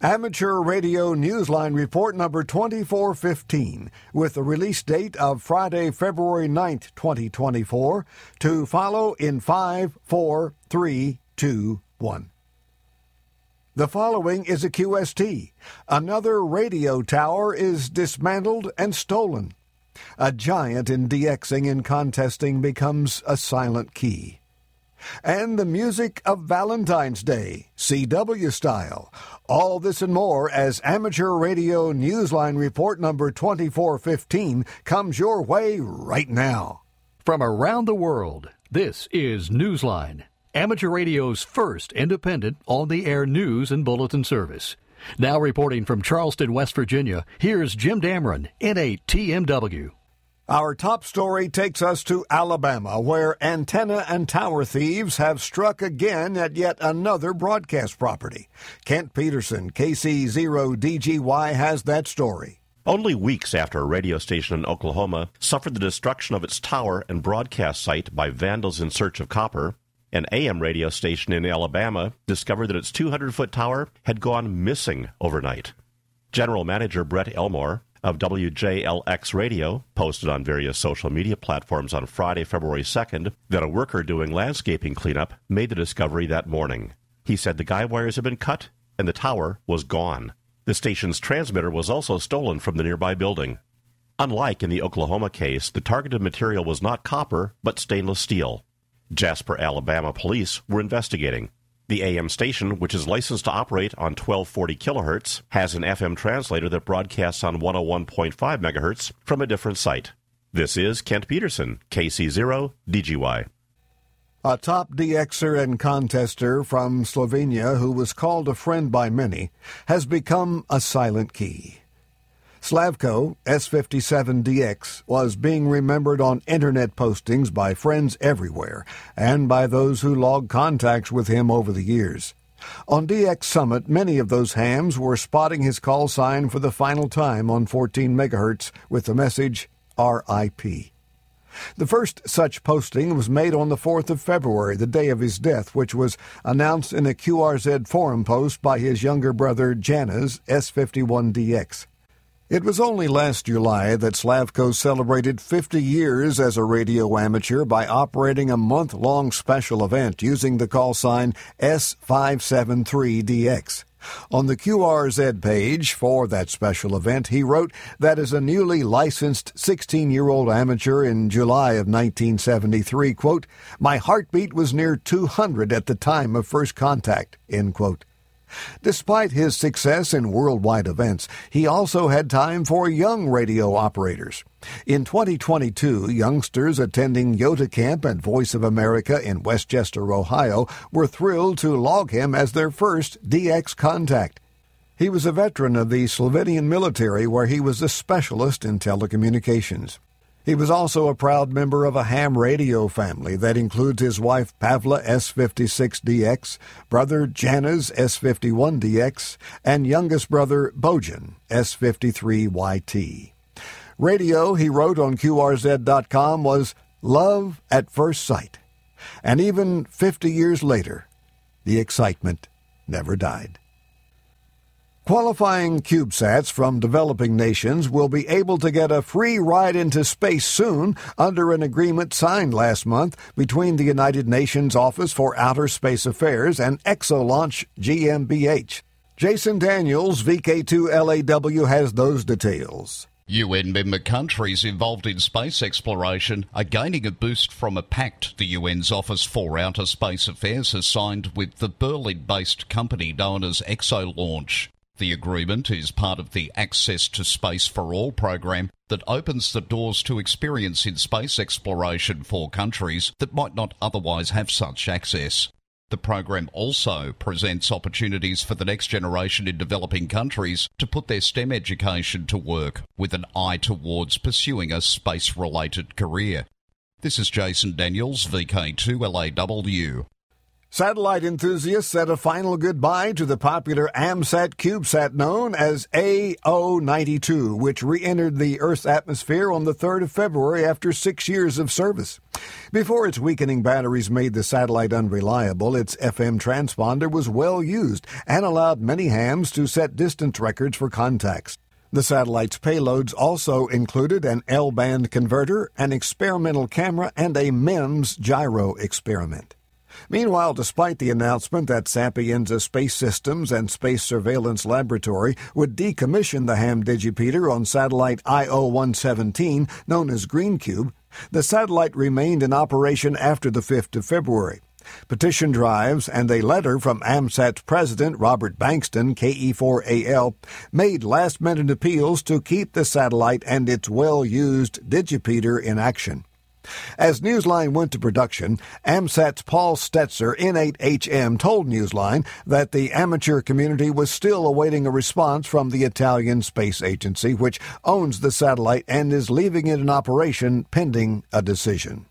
Amateur Radio Newsline Report number 2415 with the release date of Friday, February 9th, 2024 to follow in 5, 4, 3, 2, 1. The following is a QST. Another radio tower is dismantled and stolen. A giant in DXing and contesting becomes a silent key and the music of Valentine's Day, CW style. All this and more as Amateur Radio Newsline Report number 2415 comes your way right now. From around the world, this is Newsline, Amateur Radio's first independent on the air news and bulletin service. Now reporting from Charleston, West Virginia, here's Jim Dameron, N8TMW. Our top story takes us to Alabama, where antenna and tower thieves have struck again at yet another broadcast property. Kent Peterson, KC0DGY, has that story. Only weeks after a radio station in Oklahoma suffered the destruction of its tower and broadcast site by vandals in search of copper, an AM radio station in Alabama discovered that its 200 foot tower had gone missing overnight. General Manager Brett Elmore of WJLX Radio posted on various social media platforms on Friday, February 2nd, that a worker doing landscaping cleanup made the discovery that morning. He said the guy wires had been cut and the tower was gone. The station's transmitter was also stolen from the nearby building. Unlike in the Oklahoma case, the targeted material was not copper, but stainless steel. Jasper, Alabama police were investigating. The AM station, which is licensed to operate on 1240 kilohertz, has an FM translator that broadcasts on 101.5 megahertz from a different site. This is Kent Peterson, KC0 DGY. A top DXer and contester from Slovenia who was called a friend by many has become a silent key. Slavko S57DX was being remembered on internet postings by friends everywhere and by those who logged contacts with him over the years. On DX Summit, many of those hams were spotting his call sign for the final time on 14 megahertz with the message RIP. The first such posting was made on the 4th of February, the day of his death, which was announced in a QRZ forum post by his younger brother Janez S51DX. It was only last July that Slavko celebrated 50 years as a radio amateur by operating a month long special event using the call sign S573DX. On the QRZ page for that special event, he wrote that as a newly licensed 16 year old amateur in July of 1973, quote, my heartbeat was near 200 at the time of first contact, end quote. Despite his success in worldwide events, he also had time for young radio operators. In 2022, youngsters attending YOTA Camp and Voice of America in Westchester, Ohio, were thrilled to log him as their first DX contact. He was a veteran of the Slovenian military, where he was a specialist in telecommunications. He was also a proud member of a ham radio family that includes his wife Pavla S56DX, brother Janez S51DX, and youngest brother Bojan S53YT. Radio, he wrote on QRZ.com, was love at first sight. And even 50 years later, the excitement never died. Qualifying CubeSats from developing nations will be able to get a free ride into space soon under an agreement signed last month between the United Nations Office for Outer Space Affairs and Exolaunch GmbH. Jason Daniels, VK2LAW, has those details. UN member countries involved in space exploration are gaining a boost from a pact the UN's Office for Outer Space Affairs has signed with the Berlin based company known as Exolaunch. The agreement is part of the Access to Space for All program that opens the doors to experience in space exploration for countries that might not otherwise have such access. The program also presents opportunities for the next generation in developing countries to put their STEM education to work with an eye towards pursuing a space related career. This is Jason Daniels, VK2LAW. Satellite enthusiasts said a final goodbye to the popular AMSAT CubeSat known as AO92, which re entered the Earth's atmosphere on the 3rd of February after six years of service. Before its weakening batteries made the satellite unreliable, its FM transponder was well used and allowed many hams to set distance records for contacts. The satellite's payloads also included an L band converter, an experimental camera, and a MEMS gyro experiment. Meanwhile, despite the announcement that Sapienza Space Systems and Space Surveillance Laboratory would decommission the ham digipeater on satellite IO 117, known as GreenCube, the satellite remained in operation after the 5th of February. Petition drives and a letter from AMSAT's president, Robert Bankston, KE4AL, made last minute appeals to keep the satellite and its well used digipeater in action. As Newsline went to production, AMSAT's Paul Stetzer, N8HM, told Newsline that the amateur community was still awaiting a response from the Italian Space Agency, which owns the satellite and is leaving it in operation pending a decision.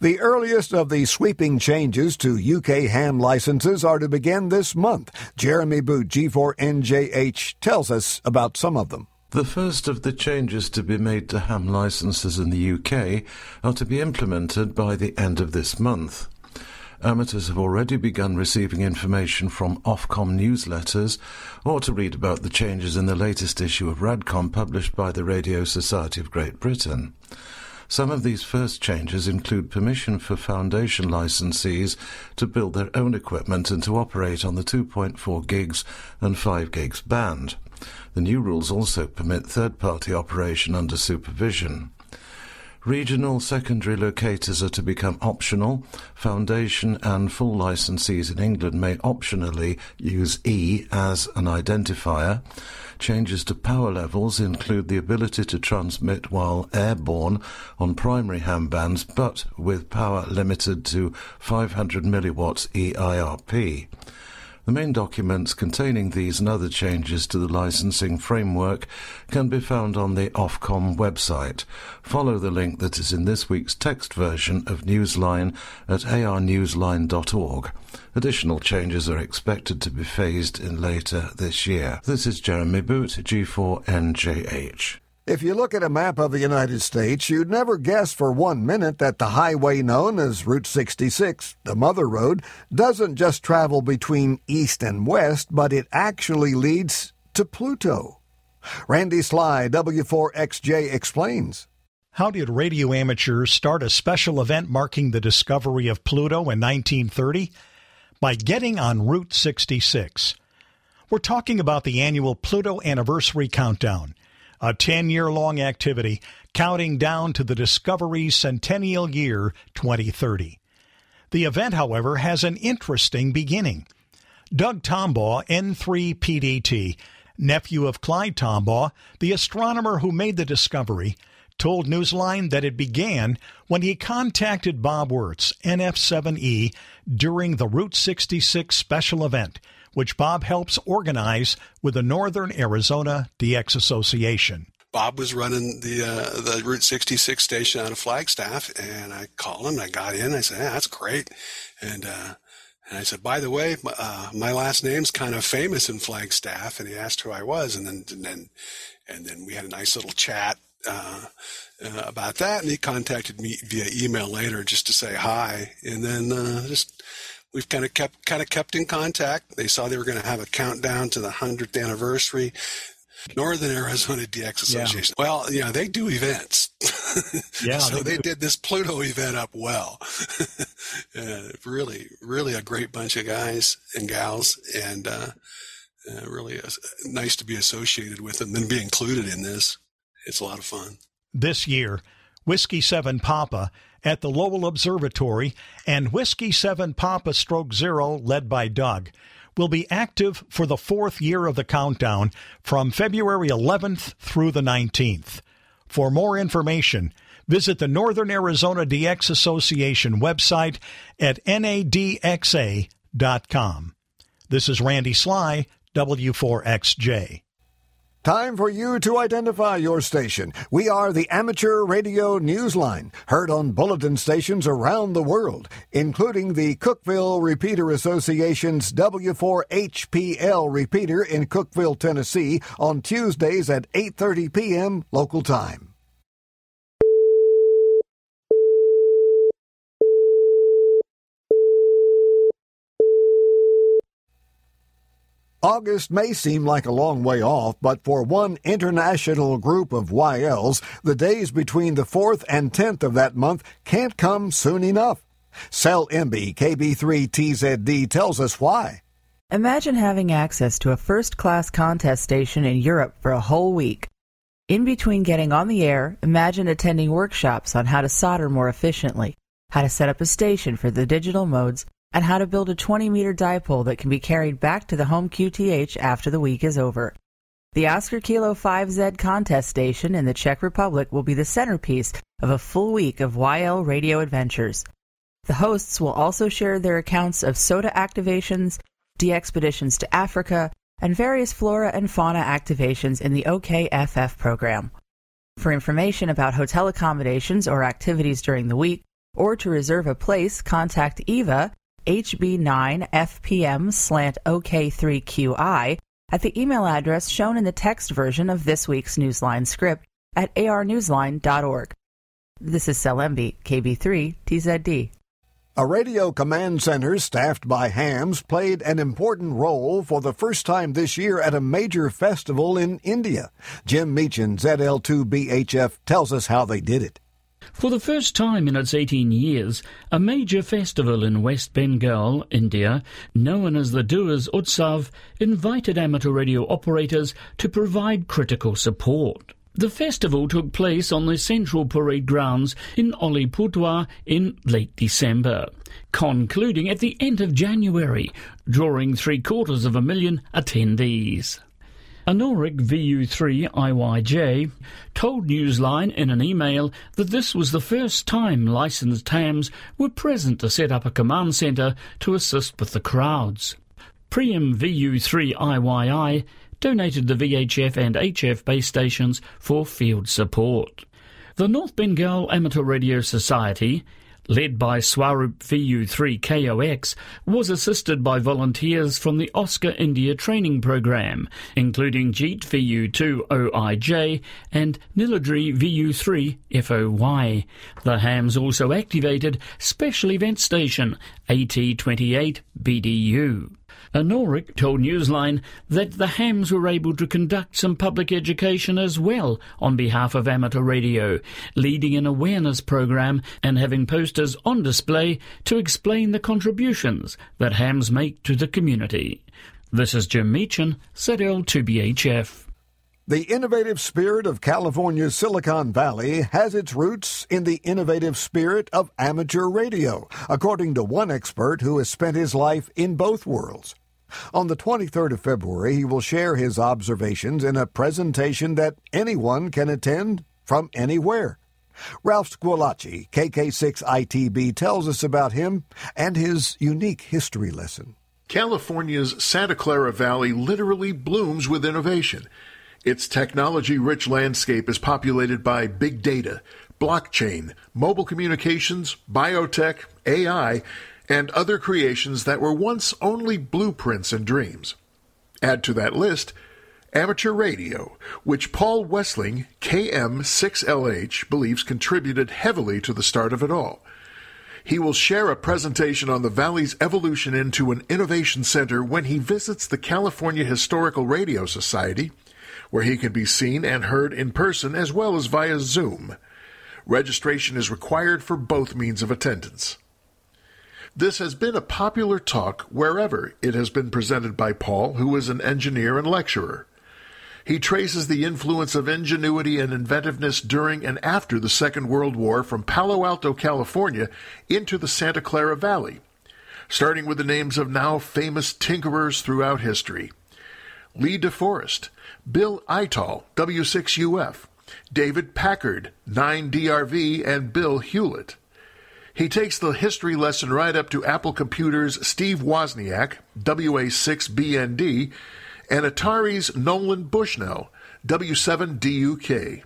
The earliest of the sweeping changes to UK ham licenses are to begin this month. Jeremy Boot, G4NJH, tells us about some of them. The first of the changes to be made to ham licenses in the UK are to be implemented by the end of this month. Amateurs have already begun receiving information from Ofcom newsletters or to read about the changes in the latest issue of Radcom published by the Radio Society of Great Britain. Some of these first changes include permission for foundation licensees to build their own equipment and to operate on the 2.4 gigs and 5 gigs band. The new rules also permit third party operation under supervision. Regional secondary locators are to become optional. Foundation and full licensees in England may optionally use E as an identifier. Changes to power levels include the ability to transmit while airborne on primary ham bands, but with power limited to 500 milliwatts EIRP. The main documents containing these and other changes to the licensing framework can be found on the Ofcom website. Follow the link that is in this week's text version of Newsline at arnewsline.org. Additional changes are expected to be phased in later this year. This is Jeremy Boot, G4NJH. If you look at a map of the United States, you'd never guess for one minute that the highway known as Route 66, the Mother Road, doesn't just travel between east and west, but it actually leads to Pluto. Randy Sly, W4XJ, explains. How did radio amateurs start a special event marking the discovery of Pluto in 1930? By getting on Route 66. We're talking about the annual Pluto Anniversary Countdown a 10 year long activity counting down to the Discovery's centennial year 2030. The event, however, has an interesting beginning. Doug Tombaugh, N3PDT, nephew of Clyde Tombaugh, the astronomer who made the discovery, told Newsline that it began when he contacted Bob Wertz, NF7E, during the Route 66 special event which Bob helps organize with the Northern Arizona DX Association. Bob was running the uh, the Route 66 station out of Flagstaff, and I called him. I got in. I said, yeah, "That's great," and uh, and I said, "By the way, uh, my last name's kind of famous in Flagstaff." And he asked who I was, and then and then and then we had a nice little chat uh, uh, about that. And he contacted me via email later just to say hi, and then uh, just we've kind of kept kind of kept in contact. They saw they were going to have a countdown to the hundredth anniversary. Northern Arizona DX Association. Yeah. Well, yeah, they do events. Yeah, so they, they did this Pluto event up well. uh, really, really a great bunch of guys and gals, and uh, uh, really nice to be associated with them and be included in this. It's a lot of fun. This year, Whiskey Seven Papa at the Lowell Observatory, and Whiskey 7 Papa Stroke Zero, led by Doug, will be active for the fourth year of the countdown from February 11th through the 19th. For more information, visit the Northern Arizona DX Association website at nadxa.com. This is Randy Sly, W4XJ. Time for you to identify your station. We are the Amateur Radio Newsline, heard on bulletin stations around the world, including the Cookeville Repeater Association's W4HPL repeater in Cookeville, Tennessee, on Tuesdays at 8:30 p.m. local time. August may seem like a long way off, but for one international group of YLs, the days between the 4th and 10th of that month can't come soon enough. Sel Embee KB3TZD tells us why. Imagine having access to a first class contest station in Europe for a whole week. In between getting on the air, imagine attending workshops on how to solder more efficiently, how to set up a station for the digital modes, and how to build a 20 meter dipole that can be carried back to the home QTH after the week is over. The Oscar Kilo 5Z contest station in the Czech Republic will be the centerpiece of a full week of YL radio adventures. The hosts will also share their accounts of SOTA activations, DXpeditions to Africa, and various flora and fauna activations in the OKFF program. For information about hotel accommodations or activities during the week, or to reserve a place, contact Eva HB9FPM slant OK3QI at the email address shown in the text version of this week's Newsline script at arnewsline.org. This is Sel Embee, KB3 TZD. A radio command center staffed by hams played an important role for the first time this year at a major festival in India. Jim Meachen, ZL2BHF, tells us how they did it. For the first time in its 18 years, a major festival in West Bengal, India, known as the Duars Utsav, invited amateur radio operators to provide critical support. The festival took place on the central parade grounds in Alipurduar in late December, concluding at the end of January, drawing three quarters of a million attendees. Anorik VU3IYJ told Newsline in an email that this was the first time licensed hams were present to set up a command centre to assist with the crowds. Priem VU3IYI donated the VHF and HF base stations for field support. The North Bengal Amateur Radio Society led by Swarup VU3KOX, was assisted by volunteers from the Oscar India training program, including Jeet VU2OIJ and Niladri VU3FOY. The hams also activated Special Event Station AT28BDU. Anorik told Newsline that the hams were able to conduct some public education as well on behalf of amateur radio, leading an awareness program and having posters on display to explain the contributions that hams make to the community. This is Jim Meachen, ZL2BHF. The innovative spirit of California's Silicon Valley has its roots in the innovative spirit of amateur radio, according to one expert who has spent his life in both worlds. On the 23rd of February, he will share his observations in a presentation that anyone can attend from anywhere. Ralph Squillace, KK6ITB, tells us about him and his unique history lesson. California's Santa Clara Valley literally blooms with innovation. Its technology rich landscape is populated by big data, blockchain, mobile communications, biotech, AI, and other creations that were once only blueprints and dreams. Add to that list amateur radio, which Paul Wesling, KM6LH, believes contributed heavily to the start of it all. He will share a presentation on the Valley's evolution into an innovation center when he visits the California Historical Radio Society, where he can be seen and heard in person as well as via Zoom. Registration is required for both means of attendance. This has been a popular talk wherever it has been presented by Paul, who is an engineer and lecturer. He traces the influence of ingenuity and inventiveness during and after the Second World War from Palo Alto, California, into the Santa Clara Valley, starting with the names of now famous tinkerers throughout history. Lee DeForest, Bill Eitel, W6UF, David Packard, 9DRV, and Bill Hewlett. He takes the history lesson right up to Apple Computer's Steve Wozniak, WA6BND, and Atari's Nolan Bushnell, W7DUK.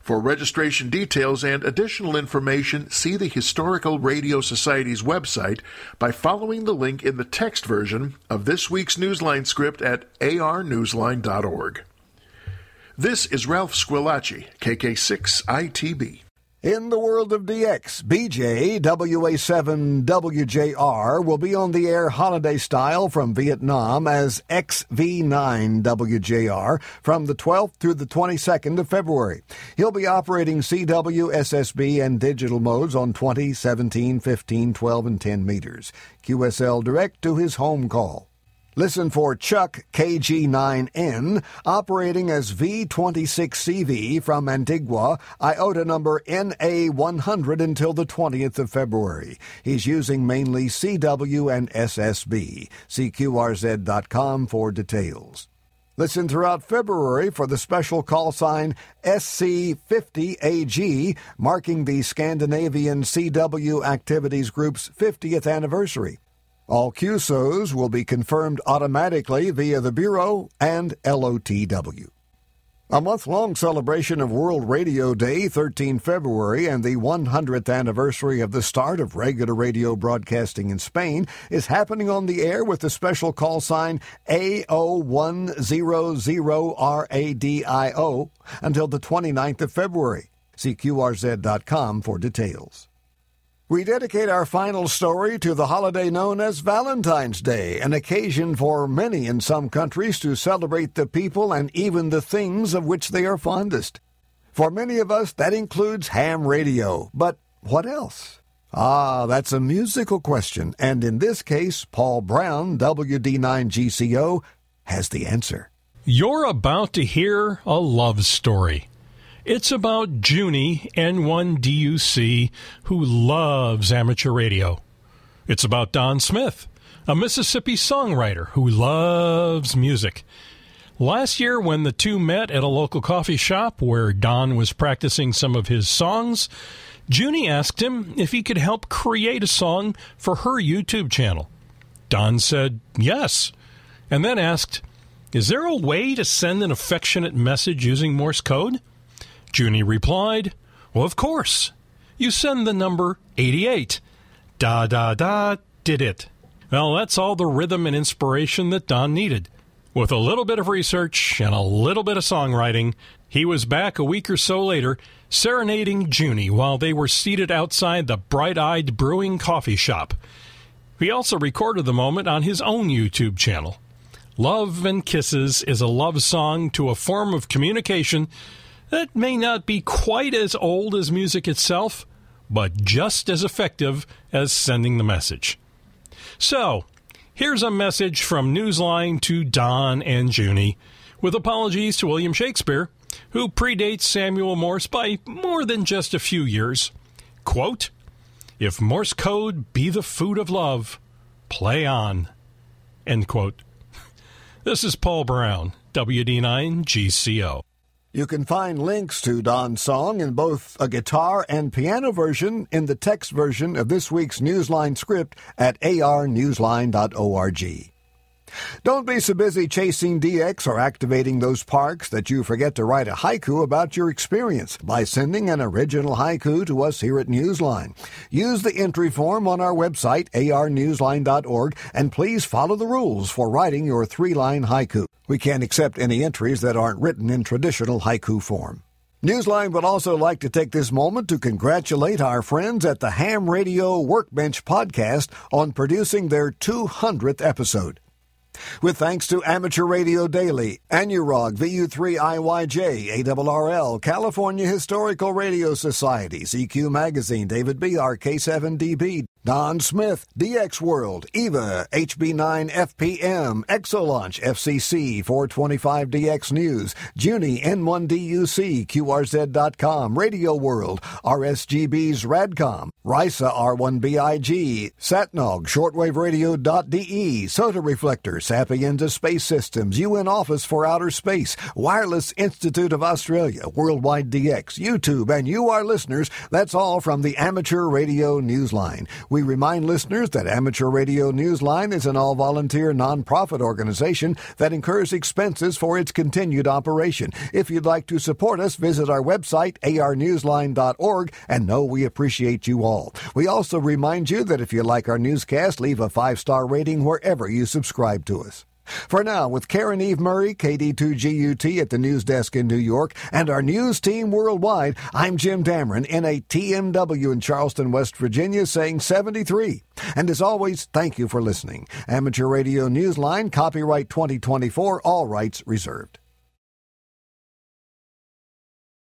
For registration details and additional information, see the Historical Radio Society's website by following the link in the text version of this week's Newsline script at arnewsline.org. This is Ralph Squillace, KK6ITB. In the world of DX, BJ WA7WJR will be on the air holiday style from Vietnam as XV9WJR from the 12th through the 22nd of February. He'll be operating CW, SSB, and digital modes on 20, 17, 15, 12, and 10 meters. QSL direct to his home call. Listen for Chuck KG9N operating as V26CV from Antigua, IOTA number NA100 until the 20th of February. He's using mainly CW and SSB. CQRZ.com for details. Listen throughout February for the special call sign SC50AG, marking the Scandinavian CW Activities Group's 50th anniversary. All QSOs will be confirmed automatically via the Bureau and LOTW. A month long celebration of World Radio Day, 13 February, and the 100th anniversary of the start of regular radio broadcasting in Spain is happening on the air with the special call sign A0100RADIO until the 29th of February. See QRZ.com for details. We dedicate our final story to the holiday known as Valentine's Day, an occasion for many in some countries to celebrate the people and even the things of which they are fondest. For many of us, that includes ham radio. But what else? Ah, that's a musical question, and in this case, Paul Brown, WD9GCO, has the answer. You're about to hear a love story. It's about Junie, N1DUC, who loves amateur radio. It's about Don Smith, a Mississippi songwriter who loves music. Last year, when the two met at a local coffee shop where Don was practicing some of his songs, Junie asked him if he could help create a song for her YouTube channel. Don said yes, and then asked, Is there a way to send an affectionate message using Morse code? Junie replied, Well, of course. You send the number 88. Da da da did it. Well, that's all the rhythm and inspiration that Don needed. With a little bit of research and a little bit of songwriting, he was back a week or so later serenading Junie while they were seated outside the Bright Eyed Brewing coffee shop. He also recorded the moment on his own YouTube channel. Love and Kisses is a love song to a form of communication that may not be quite as old as music itself, but just as effective as sending the message. So, here's a message from Newsline to Don and Junie, with apologies to William Shakespeare, who predates Samuel Morse by more than just a few years. Quote, If Morse code be the food of love, play on. End quote. This is Paul Brown, WD9 GCO. You can find links to Don's song in both a guitar and piano version in the text version of this week's Newsline script at arnewsline.org. Don't be so busy chasing DX or activating those parks that you forget to write a haiku about your experience by sending an original haiku to us here at Newsline. Use the entry form on our website, arnewsline.org, and please follow the rules for writing your three line haiku. We can't accept any entries that aren't written in traditional haiku form. Newsline would also like to take this moment to congratulate our friends at the Ham Radio Workbench podcast on producing their 200th episode. With thanks to Amateur Radio Daily, Anurog, VU3IYJ, ARRL, California Historical Radio Society, CQ Magazine, David B. K7DB, Don Smith, DX World, EVA, HB9 FPM, Exolaunch, FCC, 425DX News, Junie, N1DUC, QRZ.com, Radio World, RSGB's Radcom, RISA R1BIG, Satnog, ShortwaveRadio.de, SOTA Reflector, Sapienza Space Systems, UN Office for Outer Space, Wireless Institute of Australia, Worldwide DX, YouTube, and you, our listeners. That's all from the Amateur Radio Newsline. We remind listeners that Amateur Radio Newsline is an all volunteer nonprofit organization that incurs expenses for its continued operation. If you'd like to support us, visit our website, arnewsline.org, and know we appreciate you all. We also remind you that if you like our newscast, leave a five star rating wherever you subscribe to us. For now, with Karen Eve Murray, KD2GUT at the news desk in New York, and our news team worldwide, I'm Jim Dameron N8TMW in Charleston, West Virginia, saying 73. And as always, thank you for listening. Amateur Radio Newsline, copyright 2024, all rights reserved.